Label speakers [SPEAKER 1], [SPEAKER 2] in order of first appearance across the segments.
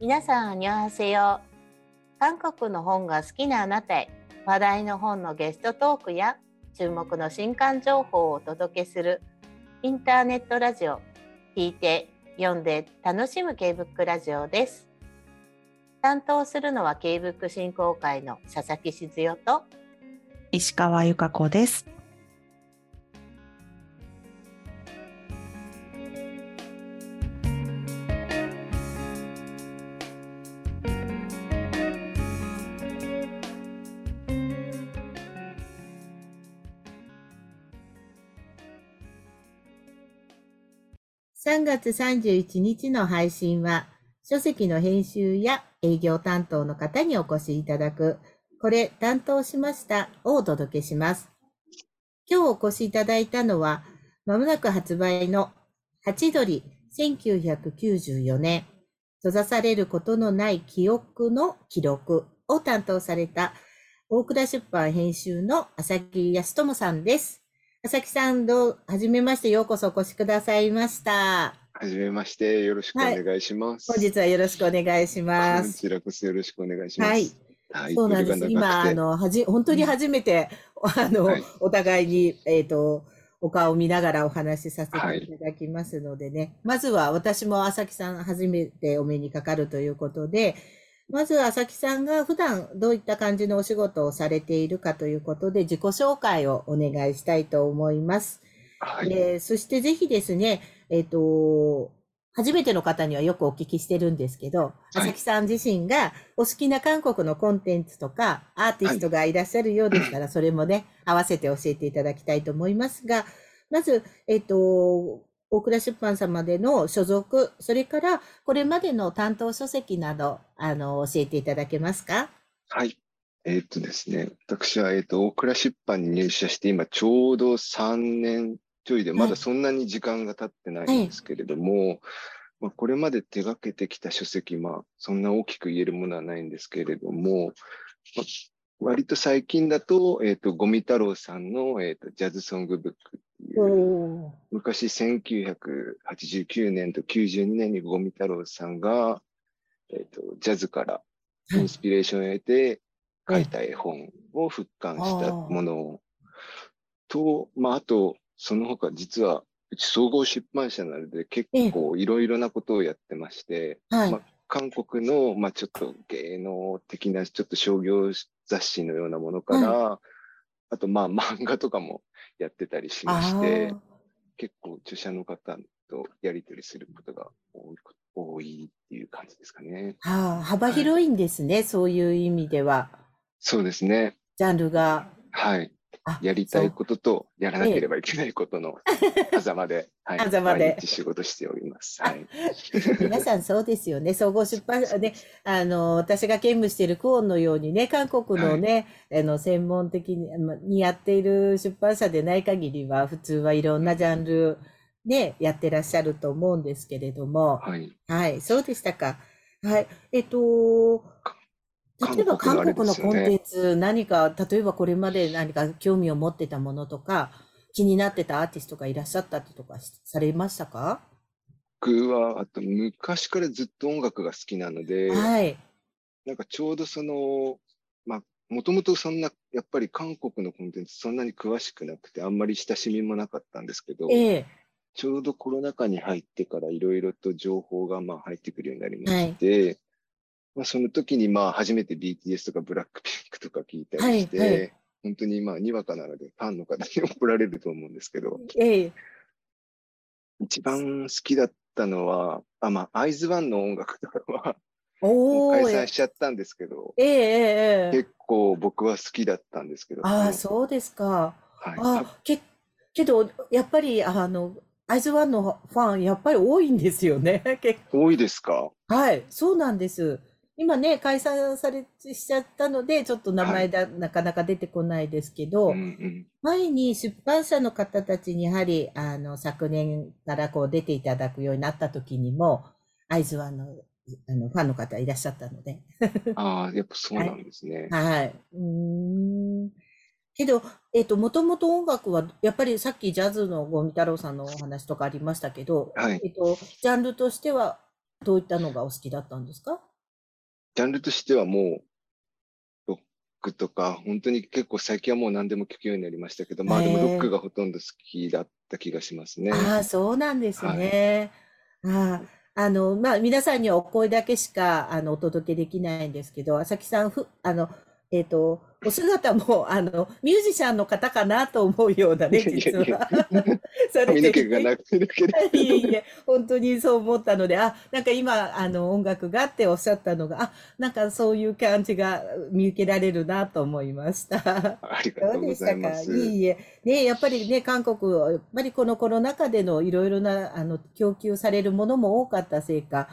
[SPEAKER 1] 皆さん、にょはせよ。韓国の本が好きなあなたへ、話題の本のゲストトークや注目の新刊情報をお届けするインターネットラジオ、聞いて、読んで楽しむ K ブックラジオです。担当するのは K ブック振興会の佐々木静代と
[SPEAKER 2] 石川由香子です。
[SPEAKER 1] 3月31日の配信は、書籍の編集や営業担当の方にお越しいただく、これ担当しましたをお届けします。今日お越しいただいたのは、まもなく発売のハチドリ1994年、閉ざされることのない記憶の記録を担当された大倉出版編集の浅木康友さんです。佐々木さん、どう、はじめまして、ようこそお越しくださいました。
[SPEAKER 3] はじめまして、よろしくお願いします。
[SPEAKER 1] はい、本日はよろしくお願いします。
[SPEAKER 3] こちらこそよろしくお願いします。はい。
[SPEAKER 1] はい、そうなんです。今、あの、はじ、本当に初めて、あの、はい、お互いに、えっ、ー、と、お顔を見ながらお話しさせていただきますのでね。はい、まずは私も朝木さん初めてお目にかかるということで、まず、朝木さんが普段どういった感じのお仕事をされているかということで、自己紹介をお願いしたいと思います。はい、えー、そしてぜひですね、えっ、ー、と、初めての方にはよくお聞きしてるんですけど、朝木さん自身がお好きな韓国のコンテンツとかアーティストがいらっしゃるようでしたら、それもね、合わせて教えていただきたいと思いますが、まず、えっ、ー、と、大倉出版様での所属、それからこれまでの担当書籍など、あの、教えていただけますか？
[SPEAKER 3] はい。えー、っとですね、私は、えー、っと、大倉出版に入社して今ちょうど3年ちょいで、まだそんなに時間が経ってないんですけれども、はい。まあ、これまで手がけてきた書籍、まあ、そんな大きく言えるものはないんですけれども、まあ、割と最近だと、えっ、ー、と、ゴミ太郎さんの、えっ、ー、と、ジャズソングブック昔1989年と92年にゴミ太郎さんが、えっ、ー、と、ジャズからインスピレーションを得て書いた絵本を復刊したものと、まあ、あと、その他実は、うち総合出版社なので結構いろいろなことをやってまして、まあ、韓国の、まあ、ちょっと芸能的なちょっと商業雑誌のようなものから、はい、あとまあ漫画とかもやってたりしまして、結構著者の方とやり取りすることが多い多いっていう感じですかね。
[SPEAKER 1] はあ、幅広いんですね、はい、そういう意味では。
[SPEAKER 3] そうですね。
[SPEAKER 1] ジャンルが。
[SPEAKER 3] はい。やりたいこととやらなければいけないことの 狭間で、
[SPEAKER 1] はい、狭間で
[SPEAKER 3] 仕事しております。はい、
[SPEAKER 1] 皆さんそうですよね。総合出版社で、あの、私が兼務しているクオンのようにね、韓国のね、はい、あの、専門的にやっている出版社でない限りは、普通はいろんなジャンル、ね、やってらっしゃると思うんですけれども、はい。はい、そうでしたか。はい。えっと、例えば韓国のコンテンツ、何か、例えばこれまで何か興味を持ってたものとか、気になってたアーティストがいらっしゃったりとかされましたか？
[SPEAKER 3] 僕は、あと昔からずっと音楽が好きなので、はい。なんかちょうどその、まあ、もともとそんな、やっぱり韓国のコンテンツそんなに詳しくなくて、あんまり親しみもなかったんですけど、ええ、ちょうどコロナ禍に入ってからいろいろと情報がまあ入ってくるようになりまして、はいまあ、その時にまあ初めて BTS とかブラックピンクとか聞いたりして、はいはい、本当にまあにわかなのでファンの方に怒られると思うんですけど、ええ、一番好きだったのは、あ、まあ、アイズワンの音楽とかは、お解散しちゃったんですけど、ええ結構僕は好きだったんですけど。
[SPEAKER 1] ああ、そうですか。はい、あけけど、やっぱり、あの、アイズワンのファン、やっぱり多いんですよね。
[SPEAKER 3] 結構。多いですか？
[SPEAKER 1] はい、そうなんです。今ね、解散されしちゃったので、ちょっと名前だ、はい、なかなか出てこないですけど、うんうん、前に出版社の方たちにやはり、あの、昨年からこう出ていただくようになった時にも、会津湾の、あの、ファンの方いらっしゃったので。
[SPEAKER 3] ああ、やっぱそうなんですね。
[SPEAKER 1] はい。はい、うんけど、えっ、ー、と、もともと音楽は、やっぱりさっきジャズのゴミ太郎さんのお話とかありましたけど、はい、えっ、ー、と、ジャンルとしては、どういったのがお好きだったんですか？
[SPEAKER 3] ジャンルとしてはもう、ロックとか、本当に結構最近はもう何でも聞くようになりましたけど、まあでもロックがほとんど好きだった気がしますね。
[SPEAKER 1] ああ、そうなんですね。ああ、あの、まあ、皆さんにはお声だけしか、あの、お届けできないんですけど、朝木さん、ふ、あの、えっと、お姿も、あの、ミュージシャンの方かなと思うようなね、実は。
[SPEAKER 3] 髪の毛がなくなけれ
[SPEAKER 1] いえいえ、本当にそう思ったので、あ、なんか今、あの、音楽がっておっしゃったのが、あ、なんかそういう感じが見受けられるなと思いました。
[SPEAKER 3] ありがとうございます。
[SPEAKER 1] いいえ。ね、やっぱりね、韓国、やっぱりこのコロナ禍でのいろいろな、あの、供給されるものも多かったせいか、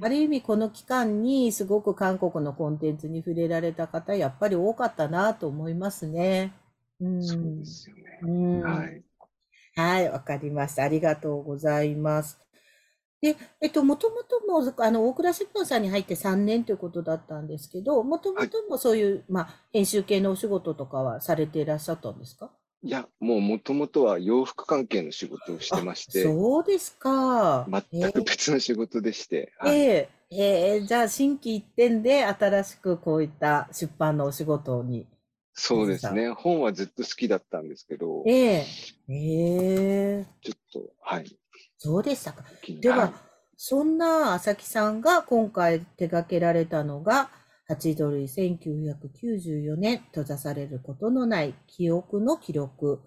[SPEAKER 1] ある意味この期間にすごく韓国のコンテンツに触れられた方、やっぱり多かったなと思いますね。
[SPEAKER 3] うん、そうですよね。うん、はい。
[SPEAKER 1] はい、わかりました。ありがとうございます。で、えっと、もともとも、あの、大倉出版さんに入って3年ということだったんですけど、もともともそういう、はい、まあ、編集系のお仕事とかはされていらっしゃったんですか？
[SPEAKER 3] いや、もうもともとは洋服関係の仕事をしてまして、
[SPEAKER 1] そうですか。
[SPEAKER 3] 全く別の仕事でして、
[SPEAKER 1] はい、えー、えー、じゃあ心機一転で新しくこういった出版のお仕事に。
[SPEAKER 3] そうですね。本はずっと好きだったんですけど、
[SPEAKER 1] ええー、え
[SPEAKER 3] ー、ちょっと、はい。
[SPEAKER 1] そうでしたか。では、はい、そんな朝木さんが今回手掛けられたのが、ハチドリ1994年閉ざされることのない記憶の記録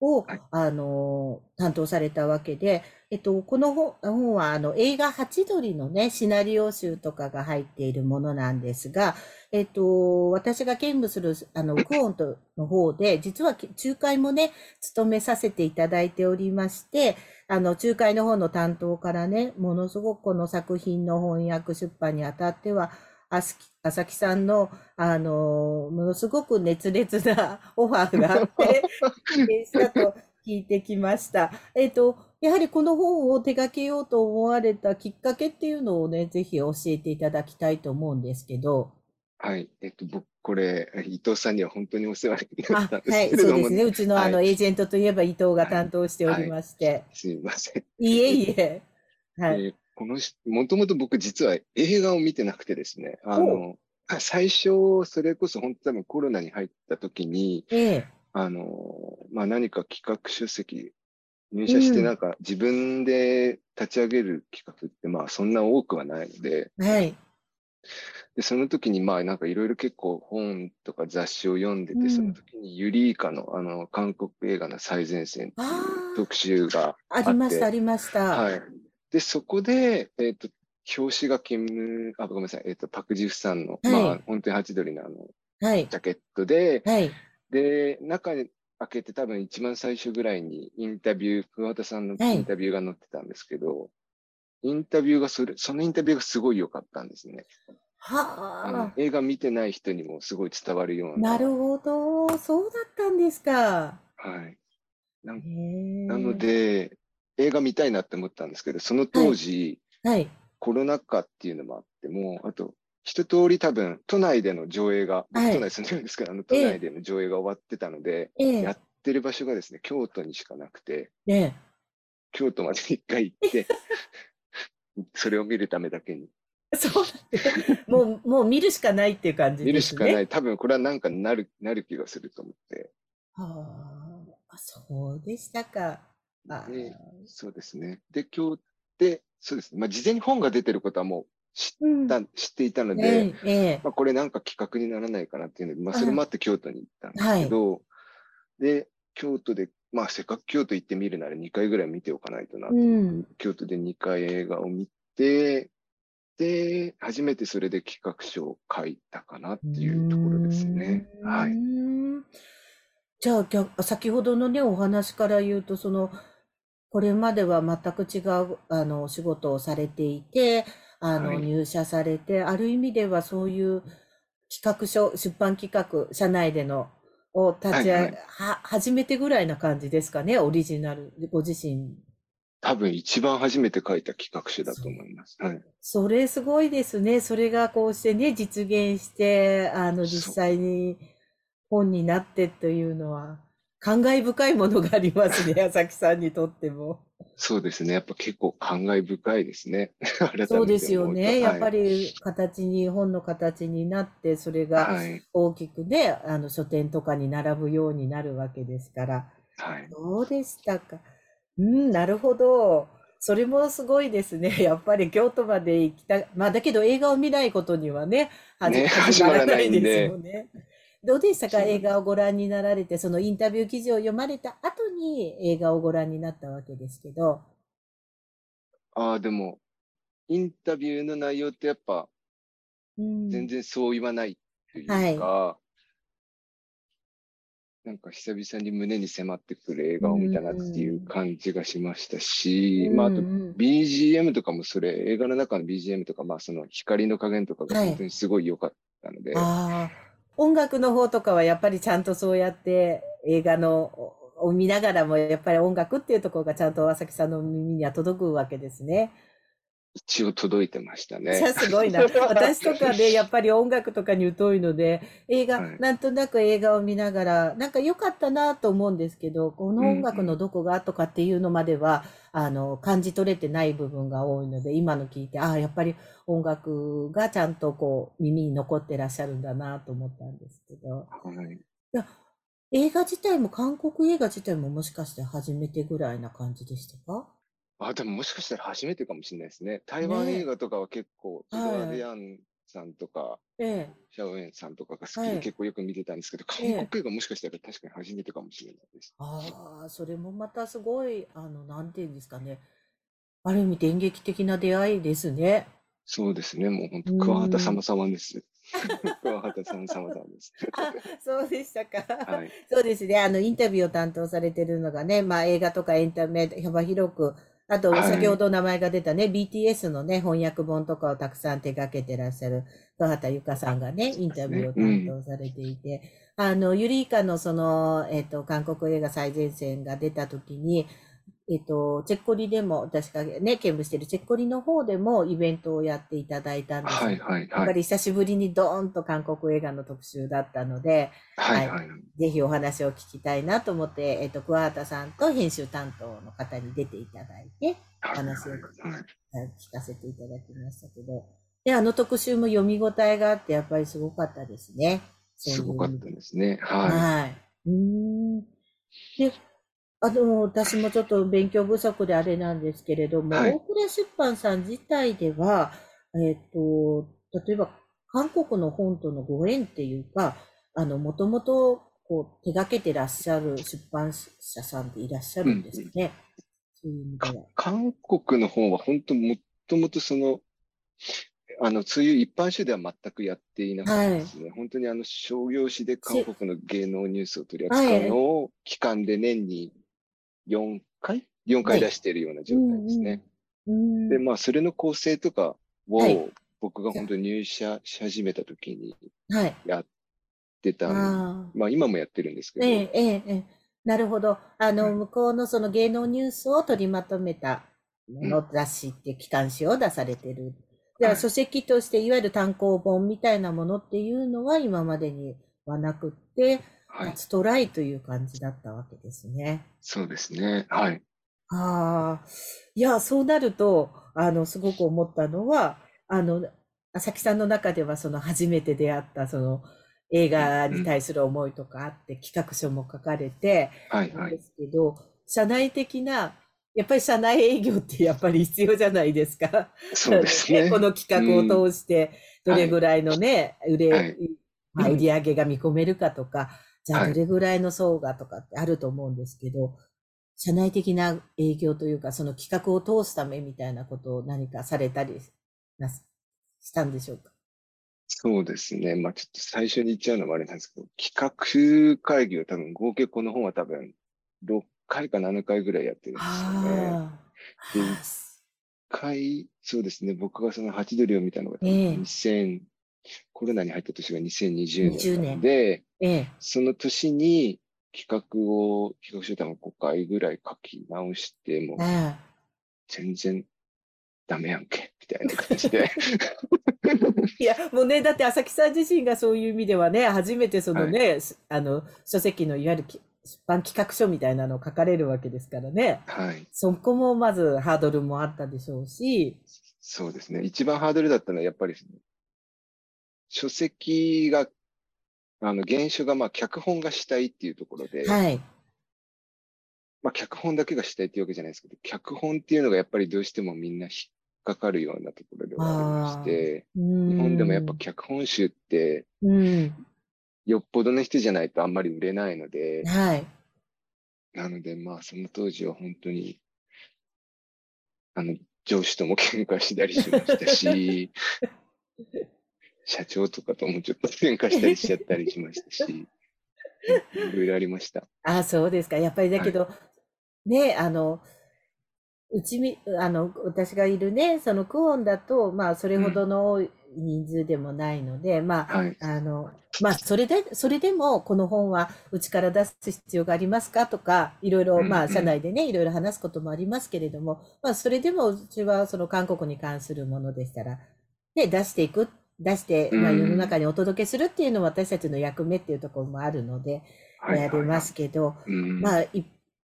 [SPEAKER 1] を、はい、あの、担当されたわけで、えっと、この本は、あの、映画ハチドリのね、シナリオ集とかが入っているものなんですが、えっと、私が兼務する、あの、クオントの方で、実は仲介もね、務めさせていただいておりまして、あの、仲介の方の担当からね、ものすごくこの作品の翻訳出版にあたっては、朝木さんの、あの、ものすごく熱烈な オファーがあって、したと聞いてきました。えっ、と、やはりこの本を手掛けようと思われたきっかけっていうのをね、ぜひ教えていただきたいと思うんですけど。
[SPEAKER 3] はい。えっと、僕、これ、伊藤さんには本当にお世話になったんですけ
[SPEAKER 1] れども、はい、そうですね。うちのあの、はい、エージェントといえば伊藤が担当しておりまして。はい、
[SPEAKER 3] すいません。
[SPEAKER 1] いえいえ。はい。えー
[SPEAKER 3] このもともと僕実は映画を見てなくてですね、あの、最初、それこそ本当多分コロナに入った時に、
[SPEAKER 1] ええ、
[SPEAKER 3] あの、まあ、何か企画出席、入社してなんか自分で立ち上げる企画ってまあそんな多くはないので、
[SPEAKER 1] はい。
[SPEAKER 3] で、その時にまあなんかいろいろ結構本とか雑誌を読んでて、うん、その時にユリイカのあの韓国映画の最前線っていう特集があって。あ
[SPEAKER 1] りました、ありました。
[SPEAKER 3] はい。で、そこで、えっ、ー、と、表紙がキム、あ、ごめんなさい、えっ、ー、と、パクジフさんの、はい、まあ、本当にハチドリのあの、
[SPEAKER 1] はい、
[SPEAKER 3] ジャケットで、
[SPEAKER 1] はい、
[SPEAKER 3] で、中に開けて多分一番最初ぐらいにインタビュー、桑田さんのインタビューが載ってたんですけど、はい、インタビューがそれ、そのインタビューがすごい良かったんですね。
[SPEAKER 1] は
[SPEAKER 3] あ。映画見てない人にもすごい伝わるような。
[SPEAKER 1] なるほど。そうだったんですか。
[SPEAKER 3] はい。ななので、映画見たいなって思ったんですけど、その当時、
[SPEAKER 1] はい、
[SPEAKER 3] コロナ禍っていうのもあっても、あと、一通り多分、都内での上映が、はい、都内住んでるんですけど、あの、都内での上映が終わってたので、
[SPEAKER 1] ええ、
[SPEAKER 3] やってる場所がですね、京都にしかなくて、
[SPEAKER 1] え、
[SPEAKER 3] 京都まで一回行って、それを見るためだけに。
[SPEAKER 1] そうもう、もう見るしかないっていう感じですね。
[SPEAKER 3] 見るしかない。多分これはなんかなる、なる気がすると思って。
[SPEAKER 1] はあ、そうでしたか。
[SPEAKER 3] でそうですね。で、今日で、そうですね。まあ、事前に本が出てることはもう知った、うん、知っていたので、
[SPEAKER 1] ええ、
[SPEAKER 3] まあ、これなんか企画にならないかなっていうので、まあ、それもあって京都に行ったんですけど、はい、で、京都で、まあ、せっかく京都行ってみるなら2回ぐらい見ておかないとなと、うん、京都で2回映画を見て、で、初めてそれで企画書を書いたかなっていうところですね。はい。
[SPEAKER 1] じゃあ、先ほどのね、お話から言うと、その、これまでは全く違う、あの、お仕事をされていて、あの、はい、入社されて、ある意味ではそういう企画書、出版企画、社内での、を立ち上げ、はいはい、は、初めてぐらいな感じですかね、オリジナル、ご自身。
[SPEAKER 3] 多分一番初めて書いた企画書だと思います。はい。
[SPEAKER 1] それすごいですね。それがこうしてね、実現して、あの、実際に本になってというのは。感慨深いものがありますね、朝木さんにとっても。
[SPEAKER 3] そうですね。やっぱ結構感慨深いですね。
[SPEAKER 1] そうですよね。やっぱり形に、本の形になって、それが大きくね、はい、あの書店とかに並ぶようになるわけですから。
[SPEAKER 3] はい。
[SPEAKER 1] どうでしたか？うん、なるほど。それもすごいですね。やっぱり京都まで行きたまあだけど映画を見ないことにはね、
[SPEAKER 3] 始まらないですよ
[SPEAKER 1] ね。どうでしたか？映画をご覧になられて、そのインタビュー記事を読まれた後に映画をご覧になったわけですけど。
[SPEAKER 3] ああ、でも、インタビューの内容ってやっぱ、全然そう言わないというか、はい、なんか久々に胸に迫ってくる映画を見たなっていう感じがしましたし、まあ、あと BGM とかもそれ、映画の中の BGM とか、まあその光の加減とかが本当にすごい良かったので、
[SPEAKER 1] はい音楽の方とかはやっぱりちゃんとそうやって映画のを見ながらもやっぱり音楽っていうところがちゃんと朝木さんの耳には届くわけですね。
[SPEAKER 3] 一応届いてましたね。
[SPEAKER 1] すごいな。私とかでやっぱり音楽とかに疎いので、映画、はい、なんとなく映画を見ながら、なんか良かったなと思うんですけど、この音楽のどこがとかっていうのまでは、うん、あの、感じ取れてない部分が多いので、今の聞いて、ああ、やっぱり音楽がちゃんとこう、耳に残ってらっしゃるんだなと思ったんですけど。はい。映画自体も、韓国映画自体ももしかして初めてぐらいな感じでしたか？
[SPEAKER 3] あ、でももしかしたら初めてかもしれないですね。台湾映画とかは結構、トドアデアンさんとか、ええ、シャオエンさんとかが好きで結構よく見てたんですけど、韓国映画もしかしたら確かに初めてかもしれないです。
[SPEAKER 1] ああ、それもまたすごい、あの、なんていうんですかね。ある意味電撃的な出会いですね。
[SPEAKER 3] そうですね。もう本当、桑畑様様です。桑畑さん様々です。
[SPEAKER 1] あ、そうでしたか。はい、そうですね。あの、インタビューを担当されてるのがね、まあ映画とかエンタメ幅広くあと、先ほど名前が出たね、はい、BTS のね、翻訳本とかをたくさん手掛けてらっしゃる、桑畑由香さんがね、インタビューを担当されていて、うん、あの、ユリイカのその、えっ、と、韓国映画最前線が出た時に、えっと、チェッコリでも、私がね、兼務しているチェッコリの方でもイベントをやっていただいたんです。はいはいはい。やっぱり久しぶりにドーンと韓国映画の特集だったので、はいはい、はい、ぜひお話を聞きたいなと思って、えっと、桑畑さんと編集担当の方に出ていただいて、お話を聞かせていただきましたけど、で、あの特集も読み応えがあって、やっぱりすごかったですね。
[SPEAKER 3] すごかったですね。はい。はい。うん。
[SPEAKER 1] で、あの、私もちょっと勉強不足であれなんですけれども、はい、大倉出版さん自体では、えっ、と、例えば韓国の本とのご縁っていうか、あの、もともとこう手掛けてらっしゃる出版社さんっていらっしゃるんですね。うういう意味では。
[SPEAKER 3] 韓国の本は本当もともとその、あの、そういう一般紙では全くやっていなかったですね。はい、本当にあの、商業誌で韓国の芸能ニュースを取り扱うのを、期間で年に4回 ?4 回出しているような状態ですね。で、まあ、それの構成とかを、僕が本当に入社し始めた時にやってた、はい、まあ今もやってるんですけど。えええ
[SPEAKER 1] え、なるほど。あの、向こうのその芸能ニュースを取りまとめたもの雑誌って機関誌を出されてる。では書籍としていわゆる単行本みたいなものっていうのは今までにはなくって、初トライという感じだったわけですね。
[SPEAKER 3] そうですね。はい。
[SPEAKER 1] ああ、いや、そうなると、あの、すごく思ったのは、あの、朝木さんの中では、その初めて出会った、その、映画に対する思いとかあって、企画書も書かれて、はいはい。ですけど、社内的な、やっぱり社内営業ってやっぱり必要じゃないですか。
[SPEAKER 3] そうですね。
[SPEAKER 1] この企画を通して、どれぐらいのね、売れ、はい、まあ、売り上げが見込めるかとか、じゃあどれぐらいの層がとかってあると思うんですけど、はい、社内的な営業というか、その企画を通すためみたいなことを何かされたりなしたんでしょうか？
[SPEAKER 3] そうですね。まあちょっと最初に言っちゃうのもあれなんですけど、企画会議を多分合計この本は多分6回か7回ぐらいやってるんですよね。で、1回、そうですね。僕がそのハチドリを見たのが2000、コロナに入った年が2020年で、ええ、その年に企画を、企画書多分5回ぐらい書き直しても、全然ダメやんけ、みたいな感じで。
[SPEAKER 1] いや、もうね、だって朝木さん自身がそういう意味ではね、初めてそのね、はい、あの、書籍のいわゆる出版企画書みたいなのを書かれるわけですからね。
[SPEAKER 3] はい。
[SPEAKER 1] そこもまずハードルもあったでしょうし。
[SPEAKER 3] そうですね。一番ハードルだったのはやっぱり、書籍が、あの、原書がまあ脚本がしたいっていうところで、
[SPEAKER 1] はい。
[SPEAKER 3] まあ脚本だけがしたいっていうわけじゃないですけど、脚本っていうのがやっぱりどうしてもみんな引っかかるようなところではありまして、日本でもやっぱ脚本集って、うん、よっぽどの人じゃないとあんまり売れないので、
[SPEAKER 1] はい。
[SPEAKER 3] なので、まあ、その当時は本当に、あの、上司とも喧嘩したりしましたし、社長とかともちょっと喧嘩したりしちゃったりしましたし、いろいろありました。
[SPEAKER 1] あそうですか。やっぱりだけど、はい、ね、あの、うちみ、あの、私がいるね、そのクオンだと、まあ、それほどの人数でもないので、まあ、はい、あの、まあ、それで、それでも、この本はうちから出す必要がありますか？とか、いろいろ、まあ、社内でね、いろいろ話すこともありますけれども、まあ、それでも、うちは、その韓国に関するものでしたら、ね、出していく、出して、まあ、世の中にお届けするっていうのは私たちの役目っていうところもあるので、やりますけど、まあ、い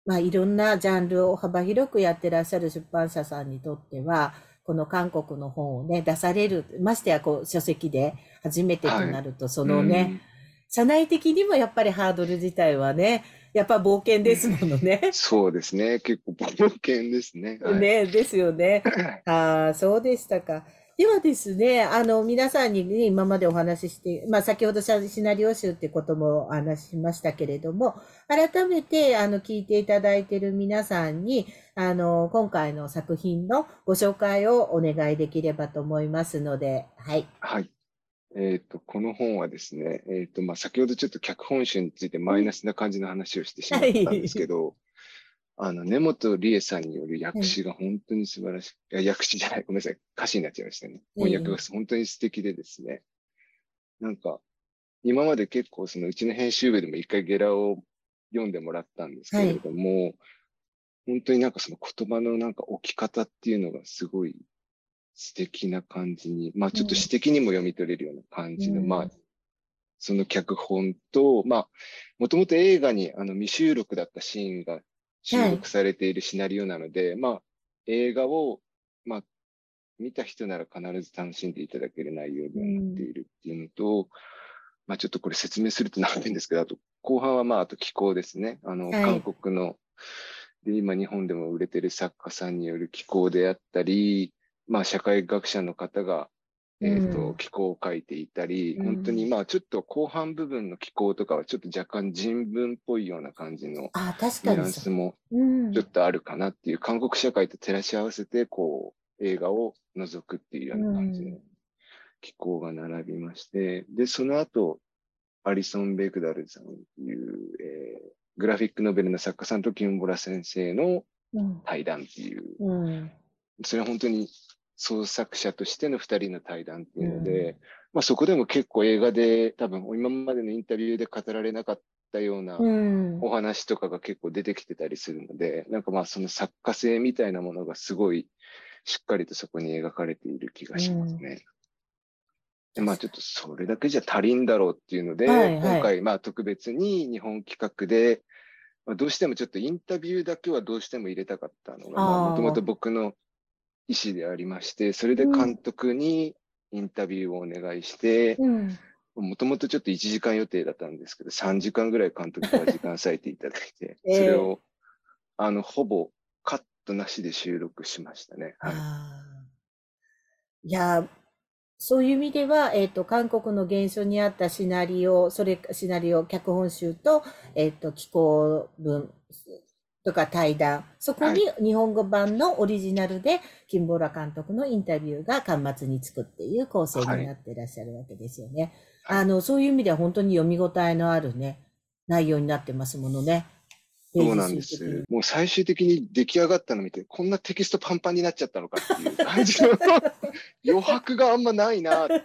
[SPEAKER 1] まあ、いろんなジャンルを幅広くやってらっしゃる出版社さんにとっては、この韓国の本をね、出される、ましてやこう書籍で初めてとなると、はい、そのね、うん、社内的にもやっぱりハードル自体はね、やっぱ冒険ですものね。
[SPEAKER 3] そうですね。結構冒険ですね。
[SPEAKER 1] はい、ね、ですよね。ああ、そうでしたか。ではですね、あの、皆さんに、ね、今までお話しして、まあ、先ほどシナリオ集ってこともお話ししましたけれども、改めて、あの、聞いていただいている皆さんに、あの、今回の作品のご紹介をお願いできればと思いますので、はい。
[SPEAKER 3] はい。えっ、ー、と、この本はですね、えっ、ー、と、まあ、先ほどちょっと脚本集についてマイナスな感じの話をしてしまったんですけど、はいあの、根本理恵さんによる訳詞が本当に素晴らしい。いや、訳詞じゃない。ごめんなさい。歌詞になっちゃいましたね。翻訳が本当に素敵でですね。なんか、今まで結構そのうちの編集部でも一回ゲラを読んでもらったんですけれども、はい、本当になんかその言葉のなんか置き方っていうのがすごい素敵な感じに、まあちょっと詩的にも読み取れるような感じの、うん、まあ、その脚本と、まあ、もともと映画にあの未収録だったシーンが収録されているシナリオなので、はい、まあ、映画を、まあ、見た人なら必ず楽しんでいただける内容になっているっていうのと、うん、まあ、ちょっとこれ説明すると長いんですけど、あと、後半はまあ、あと気候ですね。あの、はい、韓国の、で、今日本でも売れてる作家さんによる気候であったり、まあ、社会学者の方がえっ、ー、と、気候を書いていたり、うん、本当にまあちょっと後半部分の気候とかはちょっと若干人文っぽいような感じのニュアンスもちょっとあるかなっていう、韓国社会と照らし合わせてこう映画を覗くっていうような感じの気候が並びまして、で、その後、アリソン・ベクダルさんっていう、えー、グラフィックノベルの作家さんとキンボラ先生の対談っていう、うんうん、それは本当に創作者としての二人の対談っていうので、うん、まあそこでも結構映画で多分今までのインタビューで語られなかったようなお話とかが結構出てきてたりするので、うん、なんかまあその作家性みたいなものがすごいしっかりとそこに描かれている気がしますね。うん、まあちょっとそれだけじゃ足りんだろうっていうので、はいはい、今回まあ特別に日本企画で、まあ、どうしてもちょっとインタビューだけはどうしても入れたかったのが、もともと僕の医師でありまして、それで監督にインタビューをお願いして、もともとちょっと1時間予定だったんですけど、3時間ぐらい監督から時間割いていただいて、それを、あの、ほぼカットなしで収録しましたね。はい。
[SPEAKER 1] いや、そういう意味では、えっ、ー、と、韓国の原書にあったシナリオ、それ、シナリオ、脚本集と、えっ、ー、と、寄稿文、とか対談、そこに日本語版のオリジナルで、金ボラ監督のインタビューが端末につくっていう構成になっていらっしゃるわけですよね。はい、あの、そういう意味では本当に読み応えのあるね、内容になってますものね。
[SPEAKER 3] そうなんです。もう最終的に出来上がったの見て、こんなテキストパンパンになっちゃったのかっていう感じの 余白があんまないなっていう。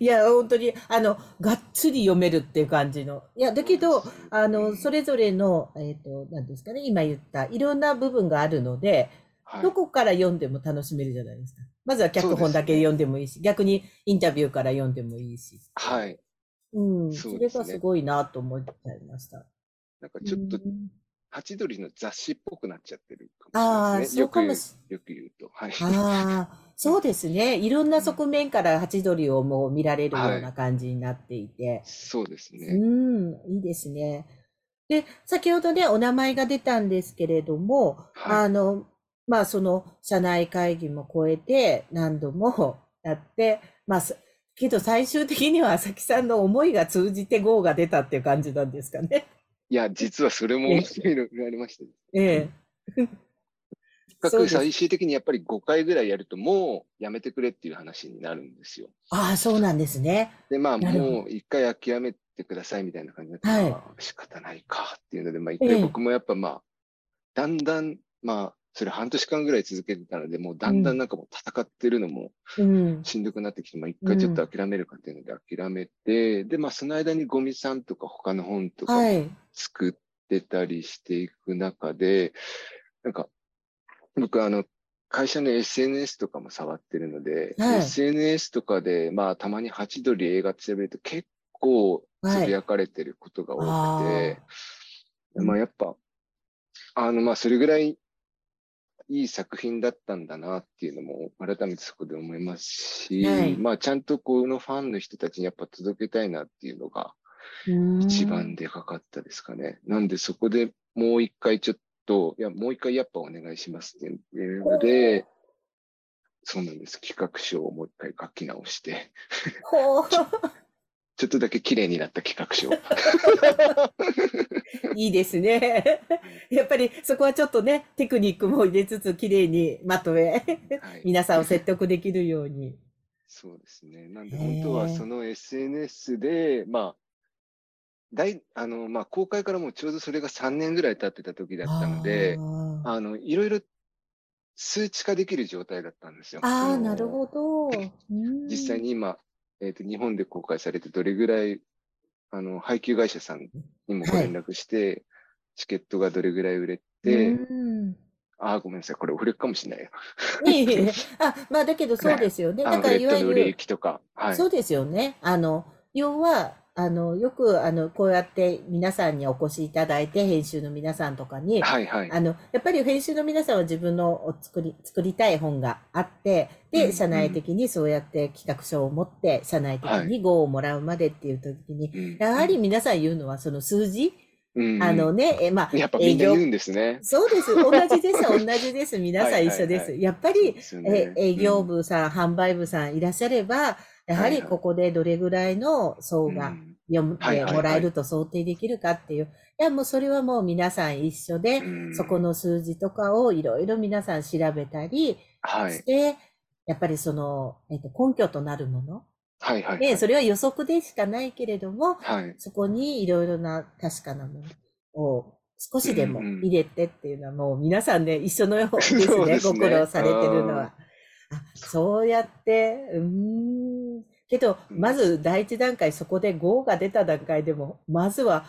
[SPEAKER 1] いや、本当に、あの、がっつり読めるっていう感じの。いや、だけど、あの、それぞれの、えっ、ー、と、何ですかね、今言ったいろんな部分があるので、はい、どこから読んでも楽しめるじゃないですか。まずは脚本だけ読んでもいいし、逆にインタビューから読んでもいいし。
[SPEAKER 3] はい。
[SPEAKER 1] うん、それがすごいなと思っちゃいました。
[SPEAKER 3] なんかちょっと
[SPEAKER 1] うん
[SPEAKER 3] ハチドリの雑誌っぽくなっちゃってるか
[SPEAKER 1] ああ、
[SPEAKER 3] もしれないですね。よく言うと。はい。
[SPEAKER 1] ああ、そうですね。いろんな側面からハチドリをもう見られるような感じになっていて。
[SPEAKER 3] そうです
[SPEAKER 1] う
[SPEAKER 3] ね。
[SPEAKER 1] ん、いいですね。で、先ほどね、お名前が出たんですけれども、
[SPEAKER 3] はい
[SPEAKER 1] あの、まあ、その、社内会議も超えて何度も やって、まあ、すけど最終的には朝木さんの思いが通じて GO が出たっていう感じなんですかね。
[SPEAKER 3] いや、実はそれも
[SPEAKER 1] え
[SPEAKER 3] いろいろありましたね。
[SPEAKER 1] ええ。
[SPEAKER 3] 各最終的にやっぱり5回ぐらいやるともうやめてくれっていう話になるんですよ。
[SPEAKER 1] ああ、そうなんですね。
[SPEAKER 3] で、まあもう一回諦めてくださいみたいな感じになって、
[SPEAKER 1] はい
[SPEAKER 3] まあ仕方ないかっていうので、まあ一
[SPEAKER 1] ええ
[SPEAKER 3] 回僕もやっぱまあ、だんだん、まあ、それ半年間ぐらい続けてたので、もうだんだんなんかもう戦ってるのも
[SPEAKER 1] うん。
[SPEAKER 3] しんどくなってきて、まあ一回ちょっと諦めるかっていうので諦めて、で、まあその間にゴミさんとか他の本とか。作ってたりしていく中で、なんか、僕あの、会社の SNS とかも触ってるので、
[SPEAKER 1] はい
[SPEAKER 3] SNS とかで、まあたまにハチドリ映画調べると結構つぶやかれてることが多くて、
[SPEAKER 1] あー
[SPEAKER 3] まあやっぱ、あの、まあそれぐらいいい作品だったんだなっていうのも改めてそこで思いますし、
[SPEAKER 1] はい
[SPEAKER 3] まあちゃんとこのファンの人たちにやっぱ届けたいなっていうのが、
[SPEAKER 1] うん
[SPEAKER 3] 一番でかかったですかね。なんでそこでもう一回ちょっと、いや、もう一回やっぱお願いしますっていうので、そうなんです。企画書をもう一回書き直して。ちょっとだけ綺麗になった企画書を。
[SPEAKER 1] いいですね。やっぱりそこはちょっとね、テクニックも入れつつ、綺麗にまとめ、
[SPEAKER 3] はい、
[SPEAKER 1] 皆さんを説得できるように。
[SPEAKER 3] そうですね。なんで本当はその SNS で、まあ、大、あの、まあ、公開からもうちょうどそれが3年ぐらい経ってた時だったので、
[SPEAKER 1] あ
[SPEAKER 3] の、いろいろ数値化できる状態だったんですよ。
[SPEAKER 1] あー、
[SPEAKER 3] その
[SPEAKER 1] なるほど。う ん
[SPEAKER 3] 実際に今、えっ、と、日本で公開されてどれぐらい、あの、配給会社さんにもご連絡して、チケットがどれぐらい売れて、
[SPEAKER 1] うん
[SPEAKER 3] ああ、ごめんなさい、これオフレコかもしれないよ。
[SPEAKER 1] いえいえあ、まあだけどそうですよね。
[SPEAKER 3] あ
[SPEAKER 1] だからいわゆる
[SPEAKER 3] 行、きとか。はい。
[SPEAKER 1] そうですよね。あの、要は、あの、よく、あの、こうやって皆さんにお越しいただいて、編集の皆さんとかに、
[SPEAKER 3] はいはい。
[SPEAKER 1] あの、やっぱり編集の皆さんは自分のお作り、作りたい本があって、で、
[SPEAKER 3] うん
[SPEAKER 1] 社内的にそうやって企画書を持って、社内的に号をもらうまでっていう時に、
[SPEAKER 3] うん
[SPEAKER 1] やはり、皆さん言うのはその数字、
[SPEAKER 3] うん
[SPEAKER 1] あのね、え、まあ、
[SPEAKER 3] やっぱみんな言うんですね。
[SPEAKER 1] そうです。同じです。同じです。皆さん一緒です。
[SPEAKER 3] はいはいはい
[SPEAKER 1] やっぱり、
[SPEAKER 3] そうですよ
[SPEAKER 1] え
[SPEAKER 3] ね
[SPEAKER 1] 営業部さん、販売部さんいらっしゃれば、やは
[SPEAKER 3] はいはい
[SPEAKER 1] りここでどれぐらいの層が
[SPEAKER 3] うん
[SPEAKER 1] 読ん
[SPEAKER 3] はいはいはい
[SPEAKER 1] でもらえると想定できるかっていう。いや、もうそれはもう皆さん一緒で、
[SPEAKER 3] うん
[SPEAKER 1] そこの数字とかをいろいろ皆さん調べたり
[SPEAKER 3] はい。
[SPEAKER 1] して、やっぱりその、えっと、根拠となるもの。
[SPEAKER 3] はいはい。
[SPEAKER 1] で、それは予測でしかないけれども、
[SPEAKER 3] はい。
[SPEAKER 1] そこにいろいろな確かなものを少しでも入れてっていうのはもう皆さんね、一緒のよ うですね、
[SPEAKER 3] すね
[SPEAKER 1] ご苦労されてるのは。あ、そうやって、うーん。けど、
[SPEAKER 3] うん
[SPEAKER 1] まず第一段階、そこで GO が出た段階でも、まずは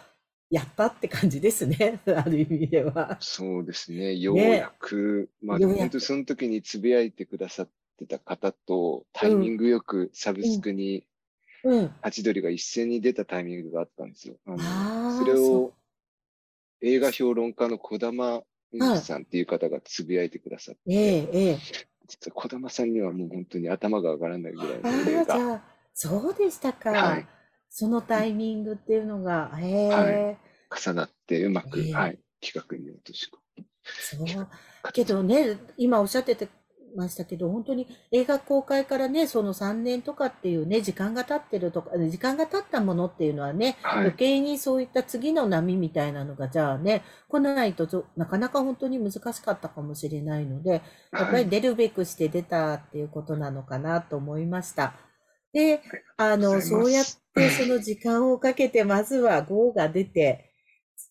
[SPEAKER 1] やったって感じですね、ある意味では。
[SPEAKER 3] そうですね。ようやく、まあ本当その時につぶやいてくださってた方と、タイミングよくサブスクに
[SPEAKER 1] うん。
[SPEAKER 3] ハチドリが一斉に出たタイミングがあったんですよ。あのそれ
[SPEAKER 1] そ
[SPEAKER 3] を映画評論家の児玉美さんっていう方がつぶやいてくださって、
[SPEAKER 1] ええ、ええ。
[SPEAKER 3] 実は児玉さんにはもう本当に頭が上がらないぐらい
[SPEAKER 1] ああ、じ。ゃあ、そうでしたか。
[SPEAKER 3] はい
[SPEAKER 1] そのタイミングっていうのが、へ
[SPEAKER 3] は
[SPEAKER 1] え、
[SPEAKER 3] 重なってうまく、
[SPEAKER 1] ええ
[SPEAKER 3] はい、企画に落とし込
[SPEAKER 1] そう。けどね、今おっしゃっててましたけど、本当に映画公開からね、その3年とかっていうね、時間が経ってるとか、時間が経ったものっていうのはね、
[SPEAKER 3] はい
[SPEAKER 1] 余計にそういった次の波みたいなのが、じゃあね、来ないとぞなかなか本当に難しかったかもしれないので、やっぱり出るべくして出たっていうことなのかなと思いました。で、あの、そうやってその時間をかけて、まずは GO が出て、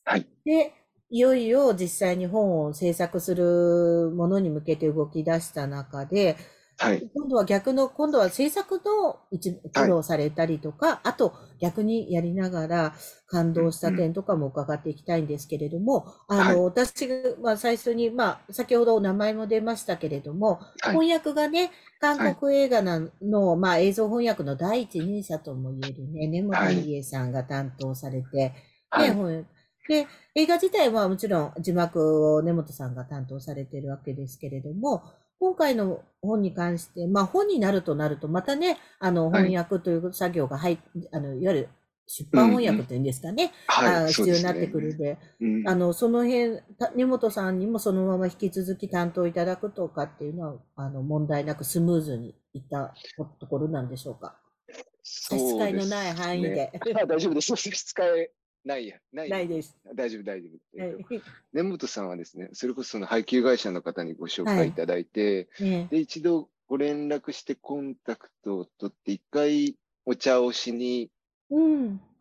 [SPEAKER 3] はい。
[SPEAKER 1] で、いよいよ実際に本を制作するものに向けて動き出した中で、
[SPEAKER 3] はい。
[SPEAKER 1] 今度は逆の、今度は制作の一苦労されたりとか、はい、あと逆にやりながら感動した点とかも伺っていきたいんですけれども、うん、あの、はい、私が最初に、まあ、先ほどお名前も出ましたけれども、はい、翻訳がね、韓国映画の、まあ、映像翻訳の第一人者とも言えるね、根本理恵さんが担当されて、ね、で、映画自体はもちろん字幕を根本さんが担当されているわけですけれども、今回の本に関して、まあ本になるとなると、またね、あの翻訳という作業が入、はい、あの、いわゆる出版翻訳というんですかね、うんうんはい、必要になってくるで、うん、あの、その辺、根本さんにもそのまま引き続き担当いただくとかっていうのは、あの、問題なくスムーズにいったところなんでしょうか。差し支えのない範囲で。
[SPEAKER 3] 大丈夫です。差し支えないや、
[SPEAKER 1] ない。ないです。
[SPEAKER 3] 大丈夫、大丈夫。はい、根本さんはですね、それこそその配給会社の方にご紹介いただいて、はい、で、一度ご連絡してコンタクトを取って、一回お茶をしに、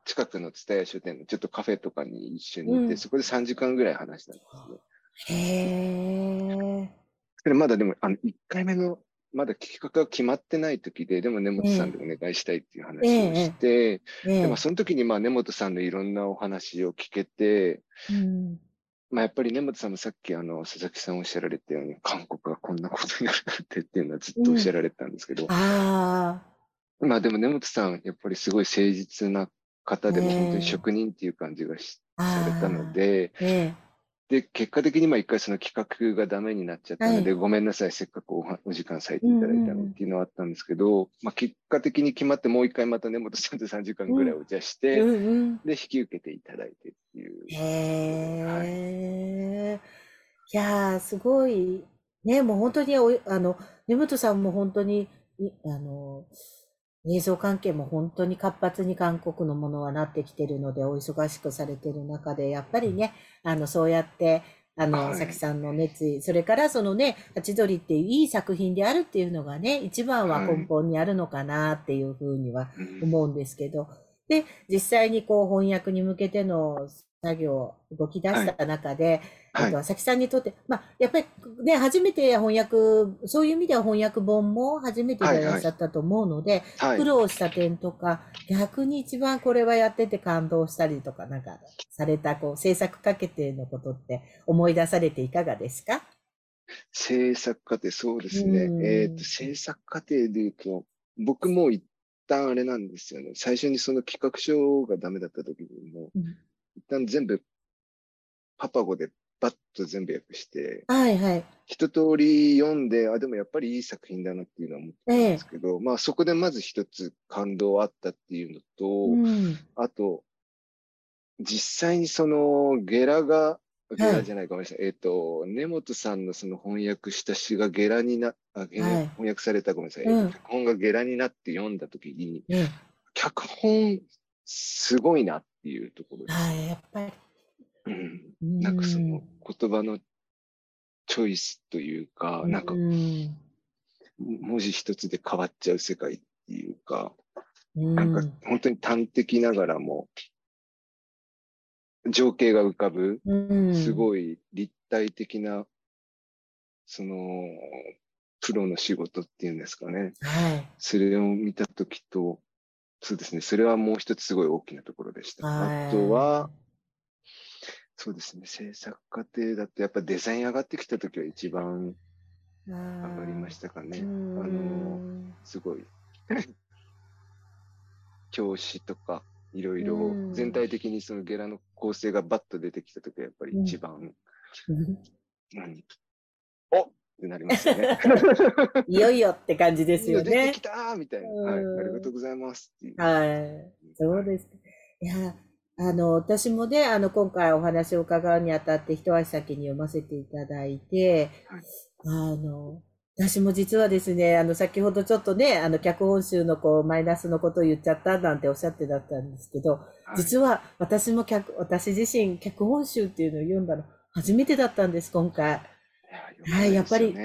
[SPEAKER 3] 近くの蔦屋書店のちょっとカフェとかに一緒に行って、うん、そこで3時間ぐらい話したんですね。へー。まだでも、あの、1回目のまだ企画が決まってない時で、でも根本さんでお願いしたいっていう話をして、えー、でもその時にまあ根本さんのいろんなお話を聞けて、うん、まあやっぱり根本さんもさっきあの佐々木さんおっしゃられたように、韓国がこんなことになるなんてっていうのはずっとおっしゃられたんですけど、うん、あまあでも根本さん、やっぱりすごい誠実な方でも本当に職人っていう感じがし、えー、されたので、えーで、結果的にまあ一回その企画がダメになっちゃったので、はい、ごめんなさい、せっかくおお時間割いていただいたのっていうのはあったんですけど、うんうん、まあ結果的に決まってもう一回また根本さんと3時間ぐらいお茶して、うんうんうん、で、引き受けていただいてっていう。
[SPEAKER 1] へー。はい、いやー、すごい。ね、もう本当にお、あの、根本さんも本当に、あの、映像関係も本当に活発に韓国のものはなってきてるので、お忙しくされてる中で、やっぱりね、あの、そうやって、あの、さきさんの熱意、それからそのね、ハチドリっていういい作品であるっていうのがね、一番は根本にあるのかなっていうふうには思うんですけど、で、実際にこう翻訳に向けての作業、動き出した中で、はい、と、さきさんにとって、まあ、やっぱりね、初めて翻訳、そういう意味では翻訳本も初めていらっしゃったと思うので、はい。はい、苦労した点とか、逆に一番これはやってて感動したりとか、なんか、された、こう、制作過程のことって思い出されていかがですか？
[SPEAKER 3] 制作過程、そうですね。えっ、ー、と、制作過程で言うと、僕も一旦あれなんですよね。最初にその企画書がダメだった時にも、うん、一旦全部パパ語でバッと全部訳して、はいはい。一通り読んで、あ、でもやっぱりいい作品だなっていうのは思ったんですけど、ええ、まあそこでまず一つ感動あったっていうのと、うん、あと、実際にそのゲラが、ゲラじゃないかもしれない。はい、えっ、ー、と、根本さんのその翻訳した詩がゲラにな、あ、ゲラ、はい、翻訳されたごめんなさい。うん、脚本がゲラになって読んだときに、うん、脚本すごいなっていうところです。
[SPEAKER 1] はい、やっぱり。
[SPEAKER 3] うん。なんかその言葉のチョイスというか、うん、なんか、文字一つで変わっちゃう世界っていうか、うん、なんか本当に端的ながらも、情景が浮かぶ、すごい立体的な、その、プロの仕事っていうんですかね。はい。それを見たときと、そうですね。それはもう一つすごい大きなところでした。あとは、そうですね。制作過程だと、やっぱデザイン上がってきたときは一番上がりましたかね。あの、すごい 教師とか、いろいろ、全体的にそのゲラの構成がバッと出てきたときは、やっぱり一番、何おってなりますよね。
[SPEAKER 1] いよいよって感じですよね。
[SPEAKER 3] 出てきたみたいな、はい。ありがとうございますっていう。
[SPEAKER 1] はい。そうです。いや、あの、私もね、あの、今回お話を伺うにあたって一足先に読ませていただいて、はい、あの、私も実はですね、あの、先ほどちょっとね、あの、脚本集のこう、マイナスのことを言っちゃったなんておっしゃってだったんですけど、はい、実は私も脚、私自身、脚本集っていうのを読んだの初めてだったんです、今回。はい、やっぱり、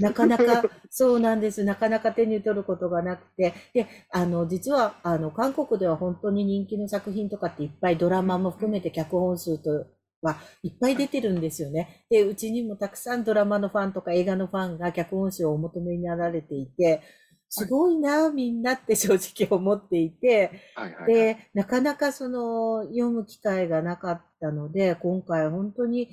[SPEAKER 1] なかなか、そうなんです。なかなか手に取ることがなくて。で、あの、実は、あの、韓国では本当に人気の作品とかっていっぱいドラマも含めて脚本数とはいっぱい出てるんですよね。で、うちにもたくさんドラマのファンとか映画のファンが脚本賞をお求めになられていて、すごいな、みんなって正直思っていて、で、なかなかその読む機会がなかったので、今回本当に、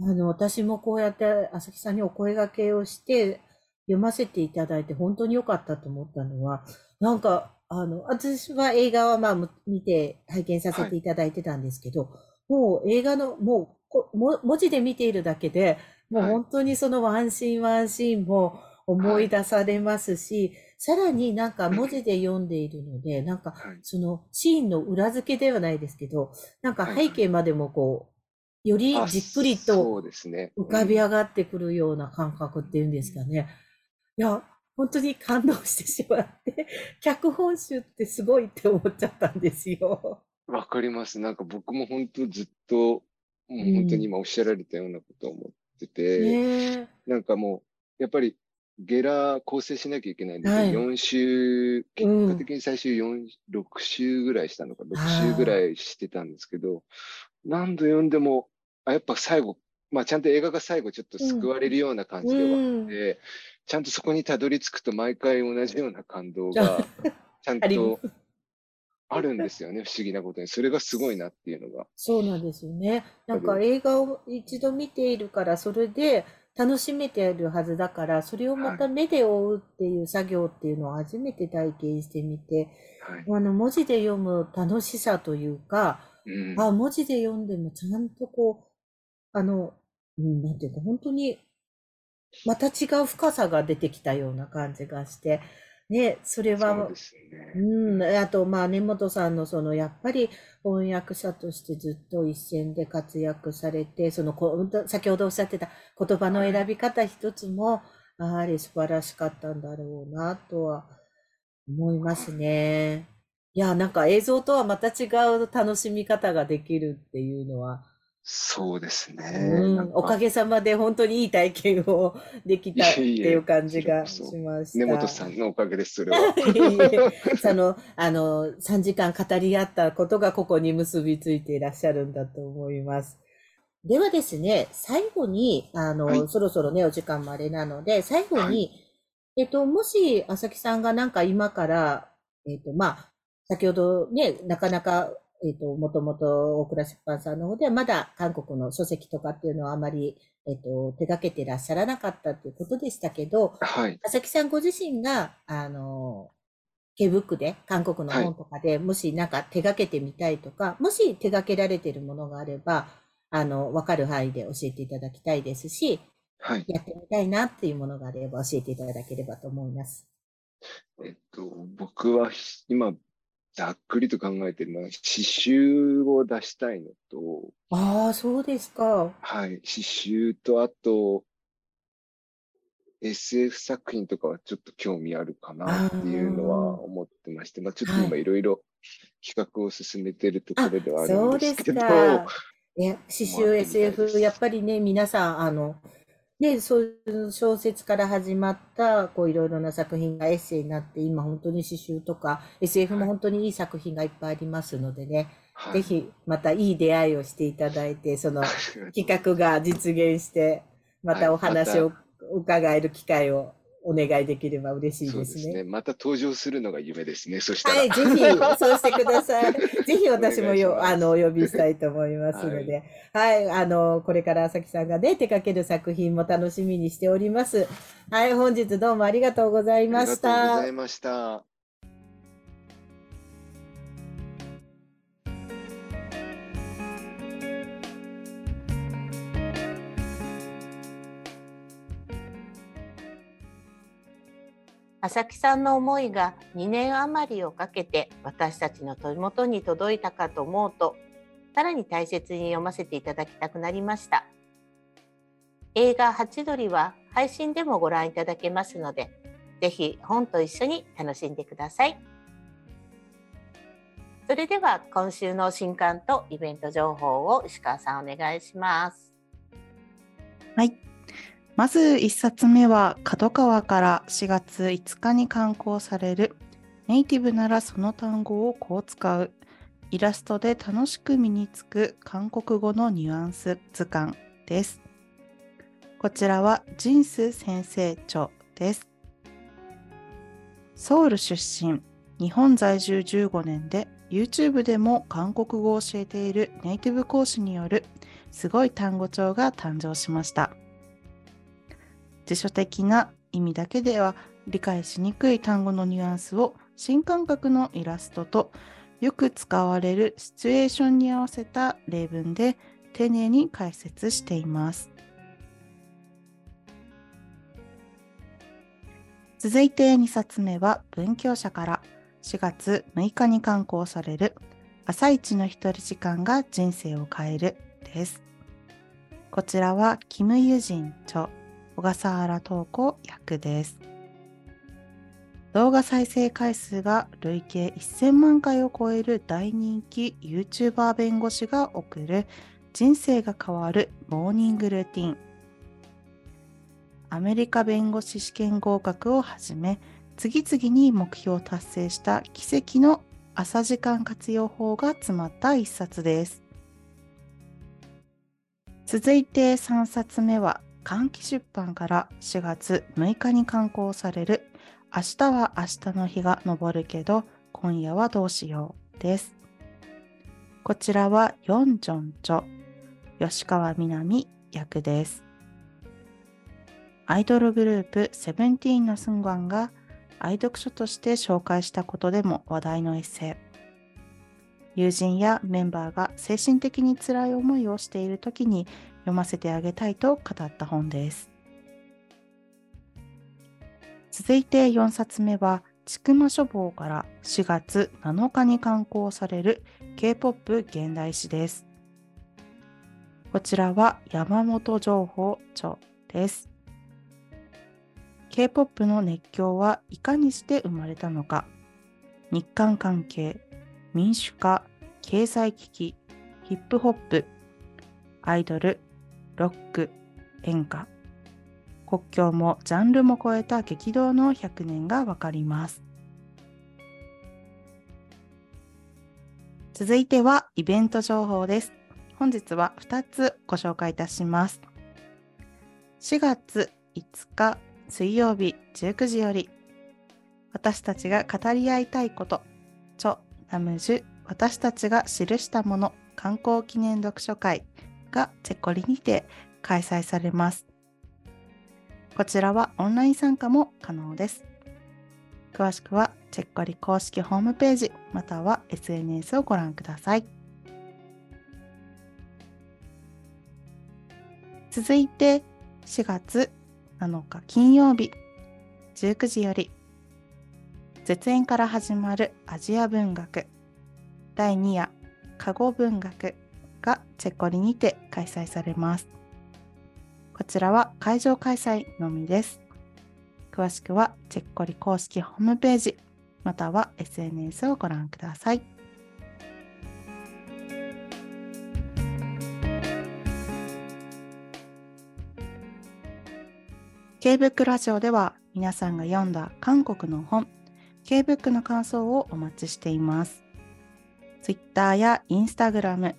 [SPEAKER 1] あの、私もこうやって朝木さんにお声掛けをして読ませていただいて本当に良かったと思ったのは、なんか、あの、私は映画はまあ見て拝見させていただいてたんですけど、はい、もう映画の、もう文字で見ているだけで、もう本当にそのワンシーンワンシーンも思い出されますし、はい、さらになんか文字で読んでいるので、なんかそのシーンの裏付けではないですけど、なんか背景までもこう、よりじっくりと浮かび上がってくるような感覚っていうんですかね。いや、本当に感動してしまって、脚本集ってすごいって思っちゃったんですよ。
[SPEAKER 3] わかります。なんか僕も本当ずっと、もう本当に今おっしゃられたようなことを思ってて、うん、なんかもう、やっぱりゲラ構成しなきゃいけないんで、はい、4週、結果的に最終4、うん、6週ぐらいしたのか、6週ぐらいしてたんですけど、何度読んでも、あ、やっぱ最後、まあちゃんと映画が最後ちょっと救われるような感じではあって、うんちゃんとそこにたどり着くと毎回同じような感動がちゃんとあるんですよね、不思議なことに。それがすごいなっていうのが。
[SPEAKER 1] そうなんですよね。なんか映画を一度見ているから、それで楽しめているはずだから、それをまた目で追うっていう作業っていうのを初めて体験してみて、はい、あの文字で読む楽しさというか、うん、あ文字で読んでもちゃんとこう、あの、うん、なんていうか、本当にまた違う深さが出てきたような感じがして、ね、それは、うね、うん、あと、まあ、根本さんの、その、やっぱり翻訳者としてずっと一線で活躍されて、その、先ほどおっしゃってた言葉の選び方一つも、やはり素晴らしかったんだろうな、とは思いますね。いや、なんか映像とはまた違う楽しみ方ができるっていうのは、
[SPEAKER 3] そうですね。
[SPEAKER 1] うん、おかげさまで本当にいい体験をできた っていう感じがしました。根
[SPEAKER 3] 本さんのおかげです、それは。
[SPEAKER 1] その、あの、3時間語り合ったことがここに結びついていらっしゃるんだと思います。ではですね、最後に、あの、はい、そろそろね、お時間もあれなので、最後に、はい、えっと、もし、朝木さんがなんか今から、えっと、まあ、先ほどね、なかなかえっ、ー、と、もともと大倉出版さんの方ではまだ韓国の書籍とかっていうのはあまり、えっ、ー、と、手掛けてらっしゃらなかったということでしたけど、はい。佐々木さんご自身が、あの、K ブックで、韓国の本とかで、もしなんか手掛けてみたいとか、もし手掛けられているものがあれば、あの、わかる範囲で教えていただきたいですし、はい。やってみたいなっていうものがあれば教えていただければと思います。
[SPEAKER 3] えっと、僕は今、ざっくりと考えてるのは、詩集を出したいのと、
[SPEAKER 1] ああ、そうですか。
[SPEAKER 3] はい、詩集と、あと、SF 作品とかはちょっと興味あるかなっていうのは思ってまして、まあちょっと今い。ろいろ企画を進めてるところではあるんですけど、
[SPEAKER 1] ね、詩集 SF、やっぱりね、皆さん、あの、で、そういう小説から始まった、こういろいろな作品がエッセイになって、今本当に詩集とか SF も本当にいい作品がいっぱいありますのでね、はい、ぜひまたいい出会いをしていただいて、その企画が実現して、またお話を伺える機会をお願いできれば嬉しいですね。すね
[SPEAKER 3] また登場するのが夢ですね。そしたら。
[SPEAKER 1] はい、ぜひ、そうしてください。ぜひ私もよ、あの、お呼びしたいと思いますので、はい、はい、あの、これから朝木さんがね、手掛ける作品も楽しみにしております。はい、本日どうもありがとうございました。ありがとう
[SPEAKER 3] ございました。
[SPEAKER 1] 浅木さんの思いが2年余りをかけて私たちの手元に届いたかと思うとさらに大切に読ませていただきたくなりました。映画「ハチドリ」は配信でもご覧いただけますのでぜひ本と一緒に楽しんでください。それでは今週の新刊とイベント情報を石川さんお願いします。
[SPEAKER 2] はい。まず1冊目は角川から4月5日に刊行されるネイティブならその単語をこう使うイラストで楽しく身につく韓国語のニュアンス図鑑です。こちらはジンス先生著です。ソウル出身、日本在住15年で YouTube でも韓国語を教えているネイティブ講師によるすごい単語帳が誕生しました。辞書的な意味だけでは理解しにくい単語のニュアンスを新感覚のイラストとよく使われるシチュエーションに合わせた例文で丁寧に解説しています。続いて2冊目は文教社から4月6日に刊行される朝一の一人時間が人生を変えるです。こちらはキム・ユジン著小笠原東子役です。動画再生回数が累計1000万回を超える大人気 YouTuber 弁護士が送る人生が変わるモーニングルーティン。アメリカ弁護士試験合格をはじめ、次々に目標を達成した奇跡の朝時間活用法が詰まった一冊です。続いて3冊目は、換気出版から4月6日に刊行される明日は明日の日が昇るけど今夜はどうしようです。こちらはヨンジョンチョ、吉川みなみ役です。アイドルグループセブンティーンのスンガンが愛読書として紹介したことでも話題のエッセイ。友人やメンバーが精神的に辛い思いをしている時に読ませてあげたいと語った本です。続いて4冊目は、ちくま書房から4月7日に刊行される K-POP 現代史です。こちらは山本情報著です。K-POP の熱狂はいかにして生まれたのか。日韓関係、民主化、経済危機、ヒップホップ、アイドル、ロック、演歌。国境もジャンルも超えた激動の100年がわかります。続いてはイベント情報です。本日は2つご紹介いたします。4月5日水曜日19時より私たちが語り合いたいこと、チョ・ナムジュ私たちが記したもの観光記念読書会がチェコリにて開催されます。こちらはオンライン参加も可能です。詳しくはチェッコリ公式ホームページまたは SNS をご覧ください。続いて4月7日金曜日19時より絶縁から始まるアジア文学第2夜加護文学がチェコリにて開催されます。こちらは会場開催のみです。詳しくはチェッコリ公式ホームページまたは SNS をご覧ください。K-BOOK ラジオでは皆さんが読んだ韓国の本 K-BOOK の感想をお待ちしています。Twitter や Instagram、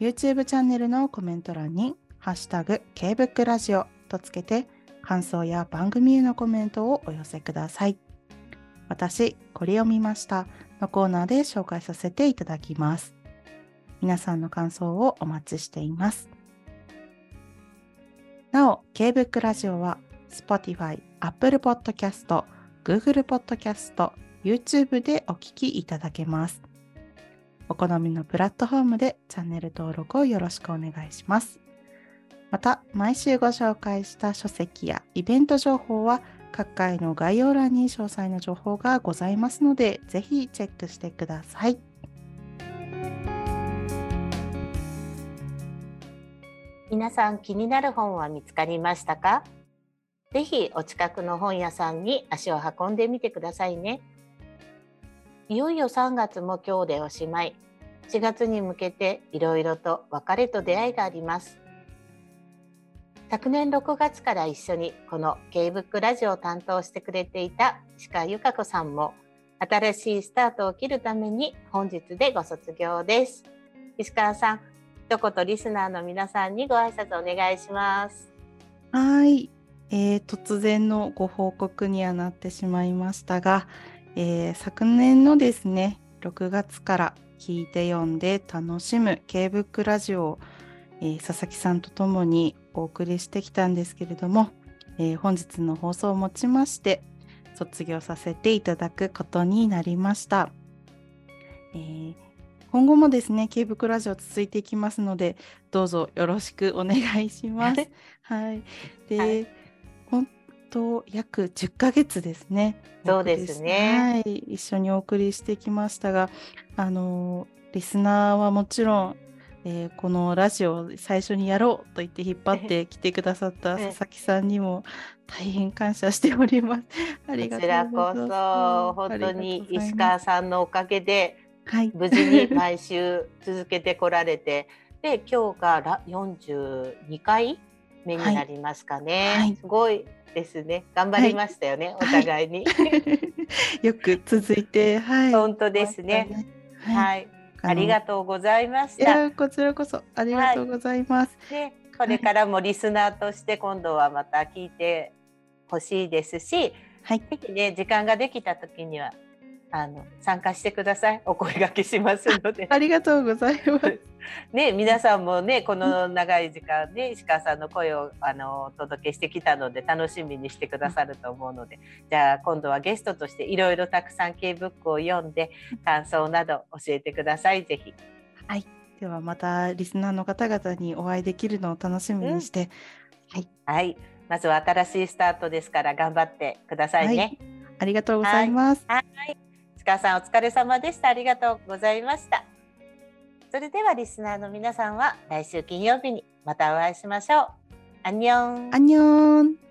[SPEAKER 2] YouTube チャンネルのコメント欄にハッシュタグ K-BOOK ラジオとつけて感想や番組へのコメントをお寄せください。私、これを見ましたのコーナーで紹介させていただきます。皆さんの感想をお待ちしています。なお、K-BOOK ラジオは Spotify、Apple Podcast、Google Podcast、YouTube でお聞きいただけます。お好みのプラットフォームでチャンネル登録をよろしくお願いします。また、毎週ご紹介した書籍やイベント情報は各回の概要欄に詳細な情報がございますので、ぜひチェックしてください。
[SPEAKER 4] 皆さん気になる本は見つかりましたか？ぜひお近くの本屋さんに足を運んでみてくださいね。いよいよ3月も今日でおしまい。4月に向けていろいろと別れと出会いがあります。昨年6月から一緒にこの K-BOOK ラジオを担当してくれていた石川由香子さんも
[SPEAKER 1] 新しいスタートを切るために本日でご卒業です石川さん一言リスナーの皆さんにご挨拶お願いします
[SPEAKER 2] はい、えー、突然のご報告にはなってしまいましたが、えー、昨年のですね6月から聞いて読んで楽しむ K-BOOK ラジオを、えー、佐々木さんと共にお送りしてきたんですけれども、えー、本日の放送をもちまして卒業させていただくことになりました。えー、今後もですね、ケーブクラジオ続いていきますので、どうぞよろしくお願いします。はい。で、はい、本当約10ヶ月ですね。
[SPEAKER 1] そうですね。
[SPEAKER 2] はい、一緒にお送りしてきましたが、あのリスナーはもちろんえー、このラジオを最初にやろうと言って引っ張ってきてくださった 佐々木さんにも大変感謝しております。ありがとう。こちら
[SPEAKER 1] こそ本当に石川さんのおかげで、はい、無事に毎週続けてこられて、で今日が42回目になりますかね。はい、すごいですね。頑張りましたよね、お互いに。
[SPEAKER 2] よく続いて、はい。
[SPEAKER 1] 本当ですね。はいありがとうございました。
[SPEAKER 2] こちらこそありがとうございます。
[SPEAKER 1] はい、でこれからもリスナーとして今度はまた聞いてほしいですし、はい、ね時間ができた時にはあの参加してください。お声掛けしますので。
[SPEAKER 2] ありがとうございます。
[SPEAKER 1] ね、皆さんもね、この長い時間ね、石川さんの声をあのお届けしてきたので楽しみにしてくださると思うので、じゃあ今度はゲストとしていろいろたくさん K ブックを読んで感想など教えてください。ぜひ。
[SPEAKER 2] はい。ではまたリスナーの方々にお会いできるのを楽しみにして、
[SPEAKER 1] うん、はい。はい。まずは新しいスタートですから頑張ってくださいね。はい、
[SPEAKER 2] ありがとうございます。
[SPEAKER 1] はい、はい川さんお疲れ様でした。ありがとうございました。それではリスナーの皆さんは来週金曜日にまたお会いしましょう。アンニョン。
[SPEAKER 2] アンニョン。